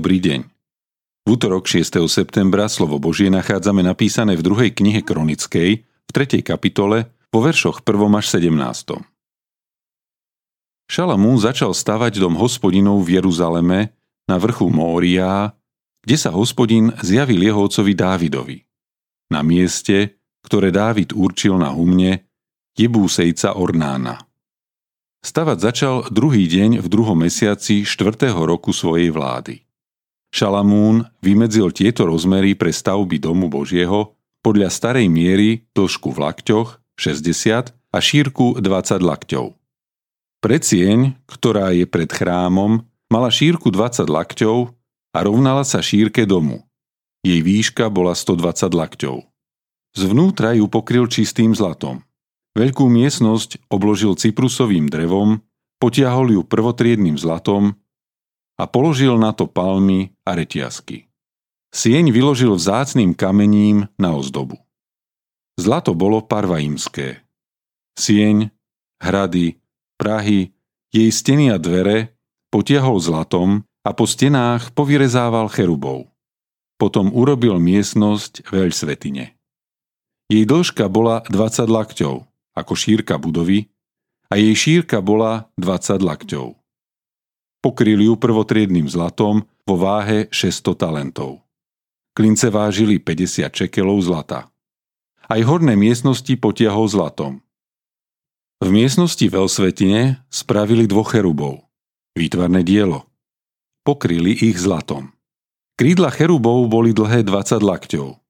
Dobrý deň. V útorok 6. septembra slovo Božie nachádzame napísané v druhej knihe Kronickej, v 3. kapitole, vo veršoch 1. až 17. Šalamún začal stavať dom hospodinov v Jeruzaleme na vrchu Mória, kde sa hospodin zjavil jeho otcovi Dávidovi. Na mieste, ktoré Dávid určil na humne, Jebúsejca Ornána. Stavať začal druhý deň v druhom mesiaci štvrtého roku svojej vlády. Šalamún vymedzil tieto rozmery pre stavby domu Božieho podľa starej miery dĺžku v lakťoch 60 a šírku 20 lakťov. Predsieň, ktorá je pred chrámom, mala šírku 20 lakťov a rovnala sa šírke domu. Jej výška bola 120 lakťov. Zvnútra ju pokryl čistým zlatom. Veľkú miestnosť obložil cyprusovým drevom, potiahol ju prvotriedným zlatom a položil na to palmy a reťazky. Sieň vyložil vzácným kamením na ozdobu. Zlato bolo parvaimské. Sieň, hrady, prahy, jej steny a dvere potiahol zlatom a po stenách povyrezával cherubov. Potom urobil miestnosť veľ svetine. Jej dĺžka bola 20 lakťov ako šírka budovy a jej šírka bola 20 lakťov. Pokryli ju prvotriedným zlatom vo váhe 600 talentov. Klince vážili 50 čekelov zlata. Aj horné miestnosti potiahol zlatom. V miestnosti Veľsvetine spravili dvoch cherubov. Výtvarné dielo. Pokryli ich zlatom. Krídla cherubov boli dlhé 20 lakťov.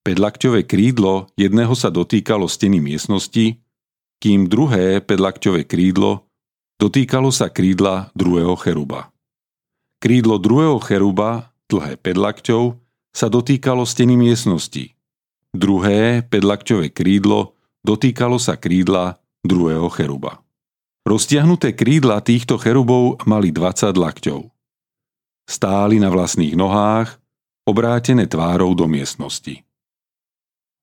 Pedlakťové krídlo jedného sa dotýkalo steny miestnosti, kým druhé pedlakťové krídlo dotýkalo sa krídla druhého cheruba. Krídlo druhého cheruba, dlhé pedlakťov, sa dotýkalo steny miestnosti. Druhé pedlakťové krídlo dotýkalo sa krídla druhého cheruba. Roztiahnuté krídla týchto cherubov mali 20 lakťov. Stáli na vlastných nohách, obrátené tvárou do miestnosti.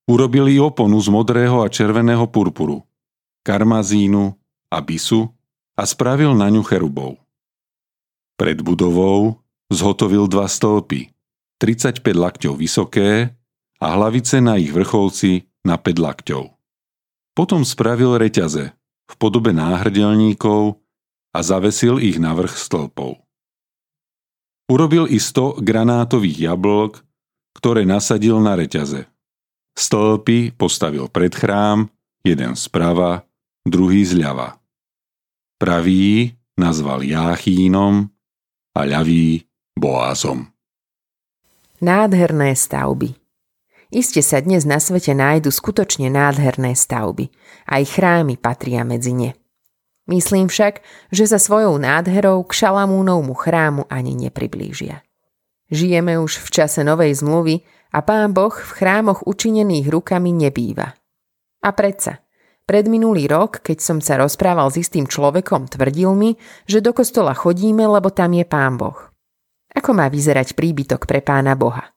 Urobili oponu z modrého a červeného purpuru, karmazínu a bisu a spravil na ňu cherubov. Pred budovou zhotovil dva stĺpy, 35 lakťov vysoké a hlavice na ich vrcholci na 5 lakťov. Potom spravil reťaze v podobe náhrdelníkov a zavesil ich na vrch stĺpov. Urobil i 100 granátových jablk, ktoré nasadil na reťaze. Stĺpy postavil pred chrám, jeden zprava, druhý zľava. Pravý nazval Jáchínom a ľavý Boázom. Nádherné stavby Iste sa dnes na svete nájdu skutočne nádherné stavby. Aj chrámy patria medzi ne. Myslím však, že za svojou nádherou k Šalamúnovmu chrámu ani nepriblížia. Žijeme už v čase novej zmluvy a pán Boh v chrámoch učinených rukami nebýva. A predsa, predminulý rok, keď som sa rozprával s istým človekom, tvrdil mi, že do kostola chodíme, lebo tam je pán Boh. Ako má vyzerať príbytok pre pána Boha?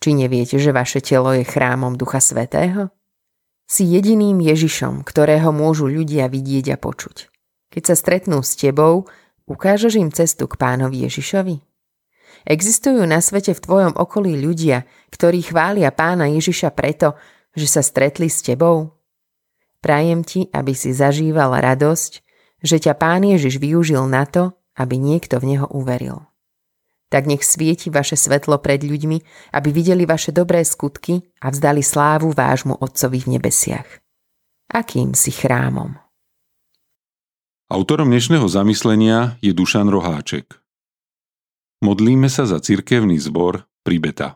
Či neviete, že vaše telo je chrámom Ducha Svetého? Si jediným Ježišom, ktorého môžu ľudia vidieť a počuť. Keď sa stretnú s tebou, ukážeš im cestu k pánovi Ježišovi? Existujú na svete v tvojom okolí ľudia, ktorí chvália pána Ježiša preto, že sa stretli s tebou? Prajem ti, aby si zažíval radosť, že ťa pán Ježiš využil na to, aby niekto v neho uveril. Tak nech svieti vaše svetlo pred ľuďmi, aby videli vaše dobré skutky a vzdali slávu vášmu Otcovi v nebesiach. Akým si chrámom? Autorom dnešného zamyslenia je Dušan Roháček. Modlíme sa za cirkevný zbor pri Beta.